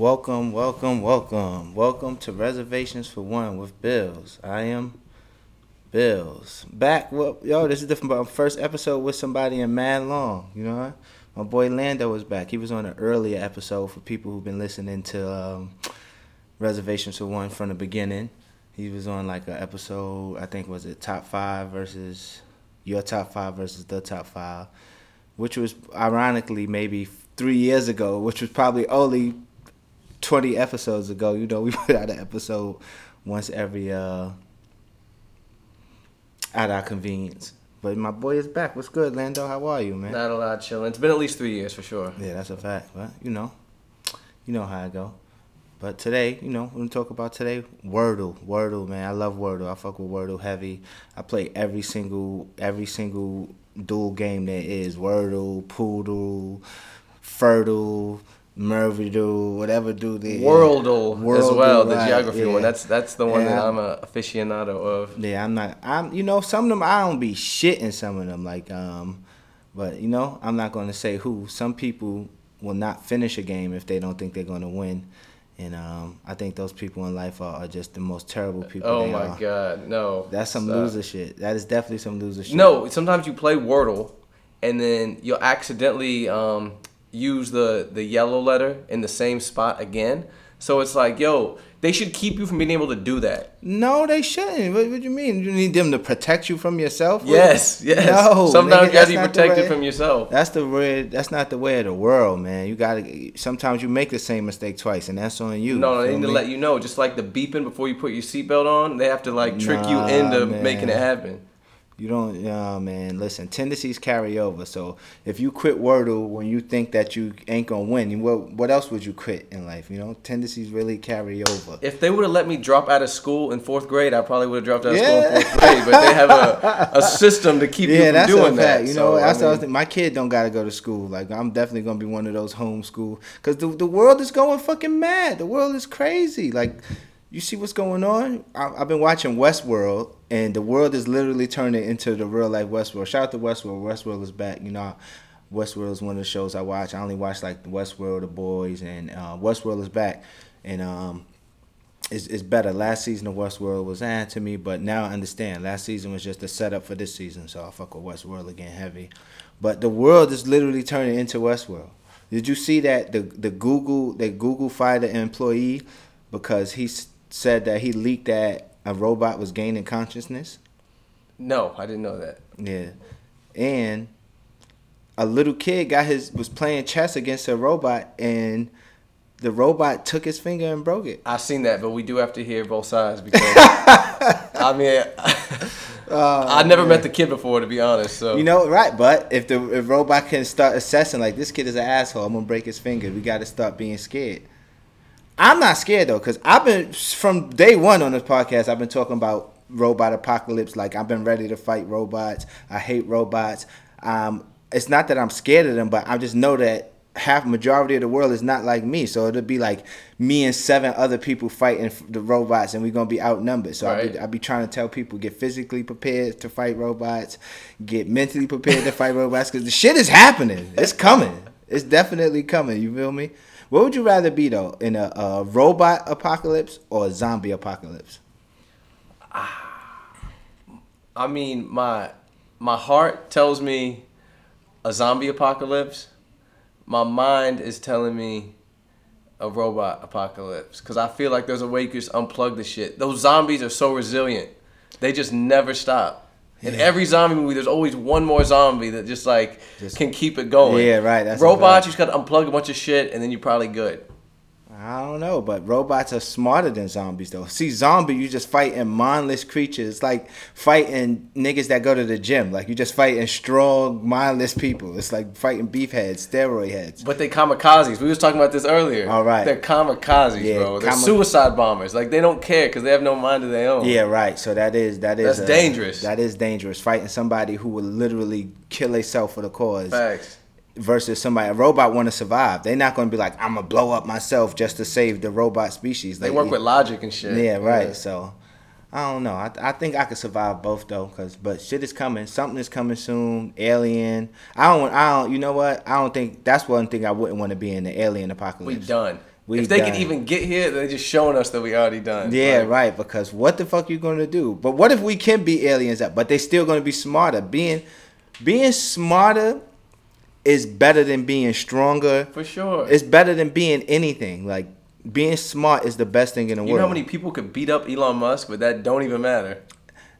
Welcome, welcome, welcome. Welcome to Reservations for One with Bills. I am Bills. Back, well, yo, this is the first episode with somebody in mad long, you know? My boy Lando was back. He was on an earlier episode for people who've been listening to um, Reservations for One from the beginning. He was on like an episode, I think was it top five versus your top five versus the top five, which was ironically maybe three years ago, which was probably only 20 episodes ago. You know, we put out an episode once every uh at our convenience. But my boy is back. What's good, Lando? How are you, man? Not a lot chilling. It's been at least three years for sure. Yeah, that's a fact. But you know, you know how I go. But today, you know, we're gonna talk about today Wordle. Wordle, man. I love Wordle. I fuck with Wordle heavy. I play every single every single dual game there is. Wordle, Poodle, Fertile, Mervidal, whatever do they Worldle, Worldle as well, right, the geography yeah. one. That's that's the one yeah, that I'm a aficionado of. Yeah, I'm not. I'm you know some of them I don't be shitting some of them like um, but you know I'm not gonna say who. Some people will not finish a game if they don't think they're gonna win. And um, I think those people in life are, are just the most terrible people. Oh my are. god, no! That's some Stop. loser shit. That is definitely some loser shit. No, sometimes you play Wordle, and then you'll accidentally um, use the the yellow letter in the same spot again. So it's like, yo, they should keep you from being able to do that. No, they shouldn't. What, what do you mean? You need them to protect you from yourself? Yes, yes. No, sometimes nigga, you gotta be protected from yourself. That's the way. That's not the way of the world, man. You gotta. Sometimes you make the same mistake twice, and that's on you. No, no, they need me? to let you know. Just like the beeping before you put your seatbelt on, they have to like trick nah, you into man. making it happen. You don't, oh man. Listen, tendencies carry over. So if you quit Wordle when you think that you ain't gonna win, what what else would you quit in life? You know, tendencies really carry over. If they would have let me drop out of school in fourth grade, I probably would have dropped out of yeah. school in fourth grade. But they have a, a system to keep yeah, you from doing that. You know, so, that's I mean, my kid don't gotta go to school. Like I'm definitely gonna be one of those homeschool because the the world is going fucking mad. The world is crazy. Like you see what's going on? I, have been watching Westworld, and the world is literally turning into the real life Westworld. Shout out to Westworld. Westworld is back. You know, Westworld is one of the shows I watch. I only watch like Westworld, The Boys, and uh, Westworld is back, and um, it's, it's better. Last season of Westworld was eh to me, but now I understand. Last season was just a setup for this season, so I fuck with Westworld again heavy. But the world is literally turning into Westworld. Did you see that the the Google the Google fired an employee because he's said that he leaked that a robot was gaining consciousness? No, I didn't know that. Yeah, and a little kid got his was playing chess against a robot and the robot took his finger and broke it. I've seen that, but we do have to hear both sides because I mean, oh, I never man. met the kid before, to be honest. So you know, right? But if the if robot can start assessing like this kid is an asshole, I'm gonna break his finger. We got to start being scared. I'm not scared though, because I've been from day one on this podcast. I've been talking about robot apocalypse. Like I've been ready to fight robots. I hate robots. Um, it's not that I'm scared of them, but I just know that half majority of the world is not like me. So it'll be like me and seven other people fighting the robots, and we're gonna be outnumbered. So right. I'll, be, I'll be trying to tell people get physically prepared to fight robots, get mentally prepared to fight robots, because the shit is happening. It's coming. It's definitely coming. You feel me? What would you rather be though, in a, a robot apocalypse or a zombie apocalypse? I mean, my my heart tells me a zombie apocalypse. My mind is telling me a robot apocalypse because I feel like there's a way you can just unplug the shit. Those zombies are so resilient; they just never stop. In every zombie movie, there's always one more zombie that just like just, can keep it going. Yeah, right. That's Robots, you just gotta unplug a bunch of shit, and then you're probably good. I don't know, but robots are smarter than zombies though. See, zombie, you just fighting mindless creatures. It's like fighting niggas that go to the gym. Like you just fighting strong, mindless people. It's like fighting beef heads, steroid heads. But they kamikazes. We was talking about this earlier. All right. They're kamikazes, yeah, bro. They're suicide bombers. Like they don't care because they have no mind of their own. Yeah, right. So that is that is that's uh, dangerous. That is dangerous. Fighting somebody who will literally kill themselves for the cause. Facts versus somebody a robot want to survive. They're not going to be like I'm gonna blow up myself just to save the robot species. Like, they work with logic and shit. Yeah, right. Yeah. So I don't know. I, I think I could survive both though, cause but shit is coming. Something is coming soon. Alien. I don't. I don't. You know what? I don't think that's one thing I wouldn't want to be in the alien apocalypse. We done. We if they done. could even get here, they're just showing us that we already done. Yeah, Like, right. Because what the fuck you gonna do? But what if we can be aliens? But they still gonna be smarter. Being being smarter is better than being stronger. For sure. It's better than being anything. Like being smart is the best thing in the you know world. how many people could beat up Elon Musk, but that don't even matter.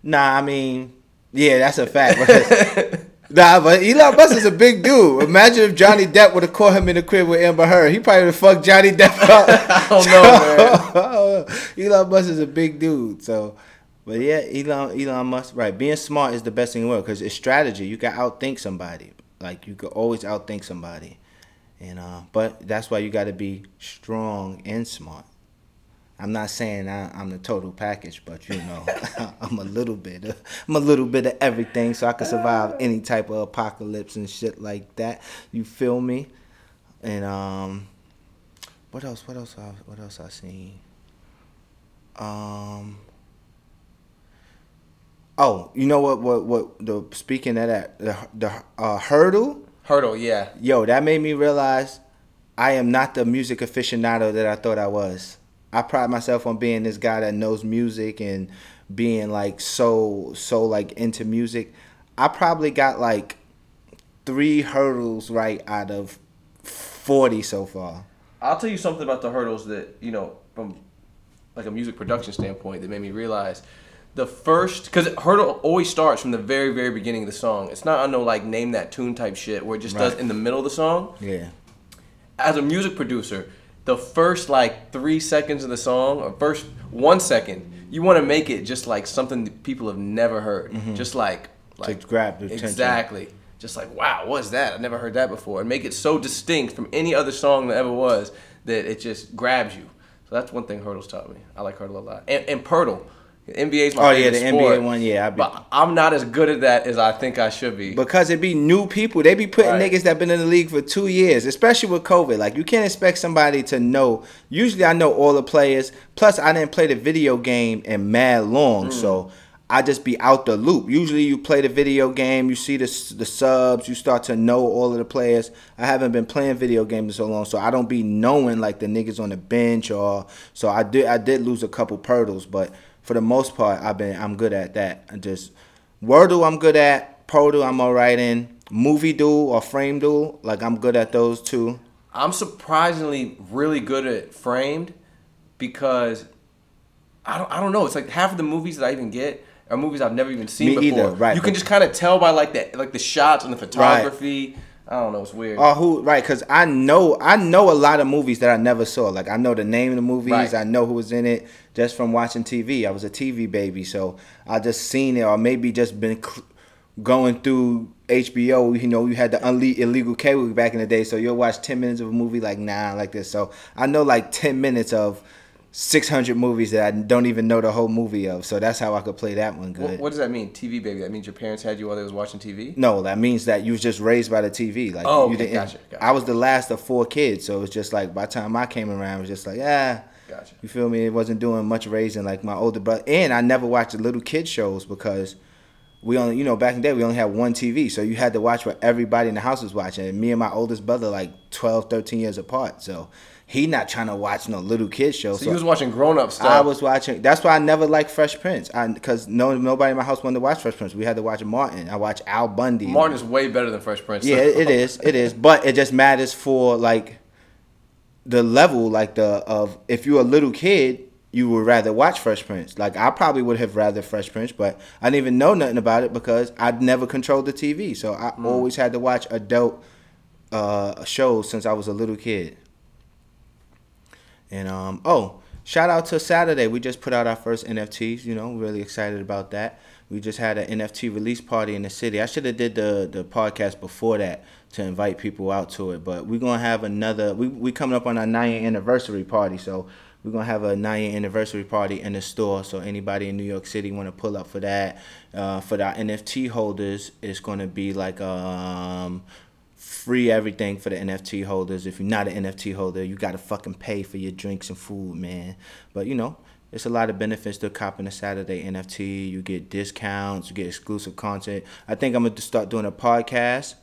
Nah, I mean, yeah, that's a fact. nah, but Elon Musk is a big dude. Imagine if Johnny Depp would have caught him in the crib with Amber Heard. He probably would have fucked Johnny Depp up. I don't know, man. Elon Musk is a big dude. So, but yeah, Elon Elon Musk, right? Being smart is the best thing in the world because it's strategy. You can outthink somebody. Like you could always outthink somebody, and uh, but that's why you got to be strong and smart. I'm not saying I, I'm the total package, but you know, I'm a little bit. Of, I'm a little bit of everything, so I can survive any type of apocalypse and shit like that. You feel me? And um, what else? What else? I, what else I seen? Um. Oh, you know what? What? What? The speaking of that, the the uh, Heardle. Heardle, yeah. Yo, that made me realize I am not the music aficionado that I thought I was. I pride myself on being this guy that knows music and being like so so like into music. I probably got like three Heardles right out of forty so far. I'll tell you something about the Heardles that you know from like a music production standpoint that made me realize the first because Heardle always starts from the very very beginning of the song. It's not I know like name that tune type shit where it just does in the middle of the song. Yeah. As a music producer, the first like three seconds of the song or first one second, you want to make it just like something that people have never heard. Mm-hmm. Just like like grab the attention. exactly. Just like wow, what's that? I never heard that before, and make it so distinct from any other song that ever was that it just grabs you. So that's one thing Heardles taught me. I like Heardle a lot, and, and Poeltl. The NBA's my Oh, yeah, the NBA one, yeah, I be- but I'm not as good at that as I think I should be. Because it be new people. They be putting Right. niggas that been in the league for two years, especially with COVID. Like you can't expect somebody to know. Usually I know all the players. Plus I didn't play the video game in mad long, Mm. so I just be out the loop. Usually you play the video game, you see the the subs, you start to know all of the players. I haven't been playing video games in so long, so I don't be knowing like the niggas on the bench or so I did I did lose a couple Poeltls, but for the most part I've been I'm good at that. I just Wordle I'm good at. Podle I'm alright in. Moviedle or Frame Duel, like I'm good at those two. I'm surprisingly really good at framed because I don't I don't know. It's like half of the movies that I even get are movies I've never even seen Me before. either, right, You can just kind of tell by like the like the shots and the photography. I don't know. It's weird. Oh, who right? Because I know I know a lot of movies that I never saw. Like I know the name of the movies. Right. I know who was in it just from watching TV. I was a TV baby, so I just seen it, or maybe just been cl- going through HBO. You know, you had the unle- illegal cable back in the day, so you'll watch ten minutes of a movie like nah, like this. So I know like ten minutes of. 600 movies that I don't even know the whole movie of. So that's how I could play that one good. what, what does that mean? TV baby. That means your parents had you while they was watching TV. No, that means that you was just raised by the TV. Like Oh, you okay, didn't. gotcha, gotcha. I was the last of four kids, so it was just like by the time I came around, it was just like ah. Gotcha. You feel me? It wasn't doing much raising like my older brother, and I never watched the little kid shows because we only, you know, back in the day we only had one TV, so you had to watch what everybody in the house was watching. And me and my oldest brother like 12, 13 years apart, so he not trying to watch no little kid show. So he was watching grown up stuff. I was watching. That's why I never liked Fresh Prince. I because no nobody in my house wanted to watch Fresh Prince. We had to watch Martin. I watch Al Bundy. Martin is way better than Fresh Prince. Yeah, it is. It is. But it just matters for like the level, like the of if you're a little kid, you would rather watch Fresh Prince. Like I probably would have rather Fresh Prince, but I didn't even know nothing about it because I'd never controlled the TV. So I always had to watch adult uh, shows since I was a little kid. And um, oh, shout out to Saturday. We just put out our first NFTs. You know, really excited about that. We just had an NFT release party in the city. I should have did the the podcast before that to invite people out to it. But we're gonna have another. We we coming up on our nine year anniversary party, so we're gonna have a nine year anniversary party in the store. So anybody in New York City want to pull up for that. Uh, for the NFT holders, it's gonna be like um free everything for the NFT holders. If you're not an NFT holder, you gotta fucking pay for your drinks and food, man. But you know, it's a lot of benefits to copping a Saturday NFT. You get discounts, you get exclusive content. I think I'm gonna start doing a podcast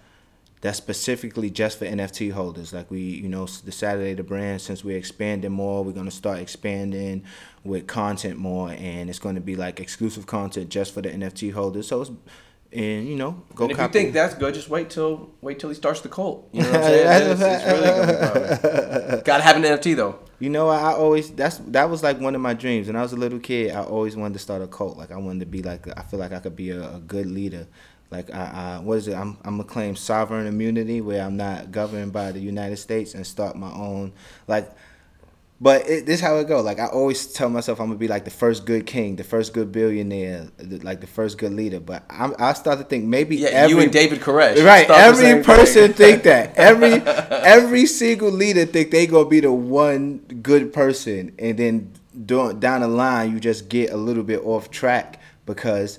that's specifically just for NFT holders. Like we, you know, the Saturday the brand. Since we're expanding more, we're gonna start expanding with content more, and it's gonna be like exclusive content just for the NFT holders. So it's and you know, go. And if you think that's good, just wait till wait till he starts the cult. You know what I'm saying? it's, it's really gonna Gotta have an NFT though. You know, I always that's that was like one of my dreams. When I was a little kid, I always wanted to start a cult. Like I wanted to be like I feel like I could be a, a good leader. Like I, I what is it? I'm I'm gonna claim sovereign immunity where I'm not governed by the United States and start my own like. But it, this how it go. Like I always tell myself, I'm gonna be like the first good king, the first good billionaire, the, like the first good leader. But I'm, I start to think maybe Yeah, every, you and David Koresh. Right. Every person thing. think that. Every every single leader think they gonna be the one good person, and then down down the line you just get a little bit off track because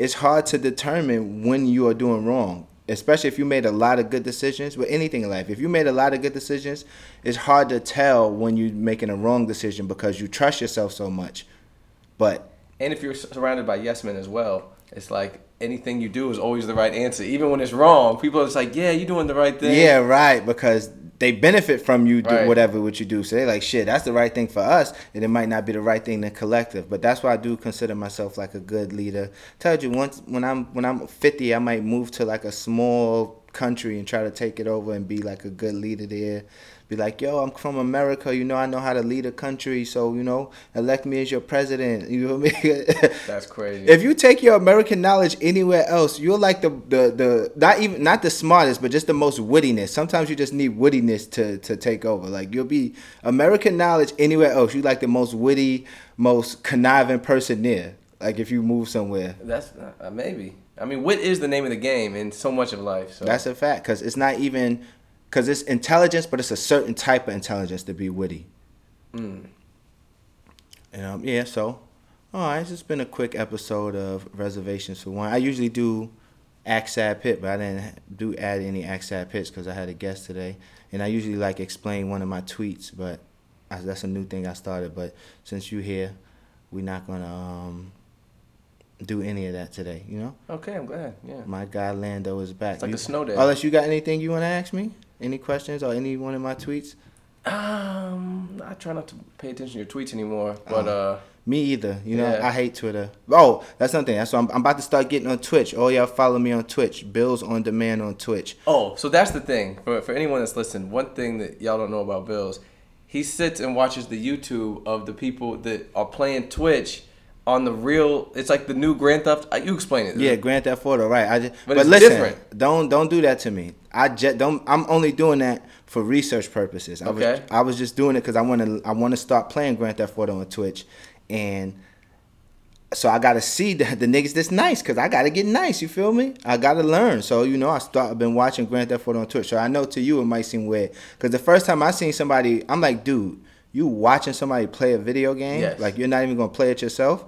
it's hard to determine when you are doing wrong. Especially if you made a lot of good decisions with anything in life. If you made a lot of good decisions, it's hard to tell when you're making a wrong decision because you trust yourself so much. But And if you're surrounded by yes men as well, it's like anything you do is always the right answer, even when it's wrong. People are just like, "Yeah, you're doing the right thing." Yeah, right. Because they benefit from you do Right. whatever what you do. So they like shit. That's the right thing for us, and it might not be the right thing to collective. But that's why I do consider myself like a good leader. Told you once when I'm when I'm 50, I might move to like a small country and try to take it over and be like a good leader there. Be like, yo, I'm from America. You know, I know how to lead a country. So you know, elect me as your president. You know what I mean? That's crazy. If you take your American knowledge anywhere else, you're like the, the the not even not the smartest, but just the most wittiness. Sometimes you just need wittiness to to take over. Like you'll be American knowledge anywhere else. You like the most witty, most conniving person there. Like if you move somewhere, That's uh, maybe. I mean, wit is the name of the game in so much of life. So that's a fact. Because it's not even because it's intelligence, but it's a certain type of intelligence to be witty. Mm. And um, yeah, so all right, it's just been a quick episode of Reservations for One. I usually do Act Sad Pit, but I didn't do add any Act Sad Pits because I had a guest today, and I usually like explain one of my tweets, but I, that's a new thing I started. But since you're here, we're not gonna um, do any of that today. You know, okay, I'm glad. Yeah. my guy Lando is back. It's like You- a snow day. Unless you got anything you want to ask me, any questions or any one of my tweets. Um, I try not to pay attention to your tweets anymore, but uh, Me either. You know, Yeah. I hate Twitter. Oh, that's something. That's why I'm, I'm about to start getting on Twitch. Oh, y'all follow me on Twitch. Bills on demand on Twitch. oh, so that's the thing for for anyone that's listening. One thing that y'all don't know about Bills, he sits and watches the YouTube of the people that are playing Twitch on the real. It's like the new Grand Theft. uh, You explain it. Yeah, Grand Theft Auto, right? I just, But but, it's listen, different. don't don't do that to me. I just don't. I'm only doing that for research purposes. I Okay. was I was just doing it because I want to I want to start playing Grand Theft Auto on Twitch, and so I gotta see the, the niggas that's nice because I gotta get nice. You feel me? I gotta learn. So you know, I start. I've been watching Grand Theft Auto on Twitch. So I know to you it might seem weird because the first time I seen somebody, I'm like, dude, you watching somebody play a video game? Yes. Like you're not even gonna play it yourself.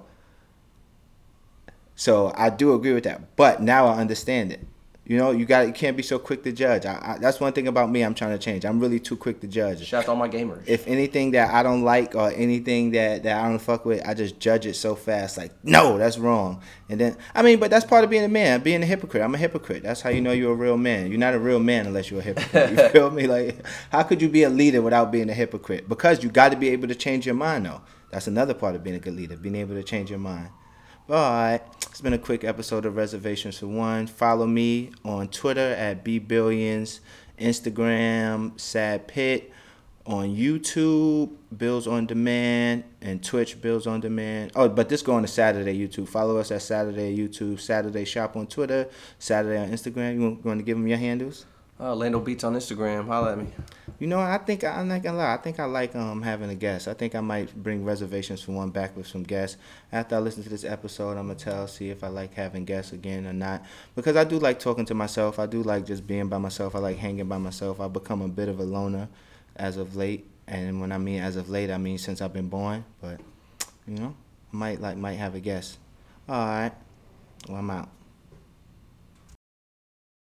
So I do agree with that, but now I understand it. You know, you got you can't be so quick to judge. I, I, that's one thing about me. I'm trying to change. I'm really too quick to judge. Shout out to all my gamers. If anything that I don't like or anything that, that I don't fuck with, I just judge it so fast. Like, no, that's wrong. And then, I mean, but that's part of being a man, being a hypocrite. I'm a hypocrite. That's how you know you're a real man. You're not a real man unless you're a hypocrite. You feel me? Like, how could you be a leader without being a hypocrite? Because you got to be able to change your mind, though. That's another part of being a good leader, being able to change your mind. Right. It's been a quick episode of Reservations for One. Follow me on Twitter at bbillions, Instagram Sad Pit, on YouTube Bills on Demand, and Twitch Bills on Demand. Oh, but this going to Saturday YouTube. Follow us at Saturday YouTube, Saturday Shop on Twitter, Saturday on Instagram. You want, want to give them your handles? Uh, Lando Beats on Instagram. Holla at me. You know, I think I'm not gonna lie. I think I like um having a guest. I think I might bring reservations for one back with some guests. After I listen to this episode, I'm gonna tell see if I like having guests again or not. Because I do like talking to myself. I do like just being by myself. I like hanging by myself. I've become a bit of a loner as of late. And when I mean as of late, I mean since I've been born. But you know, might like might have a guest. All right. Well, I'm out.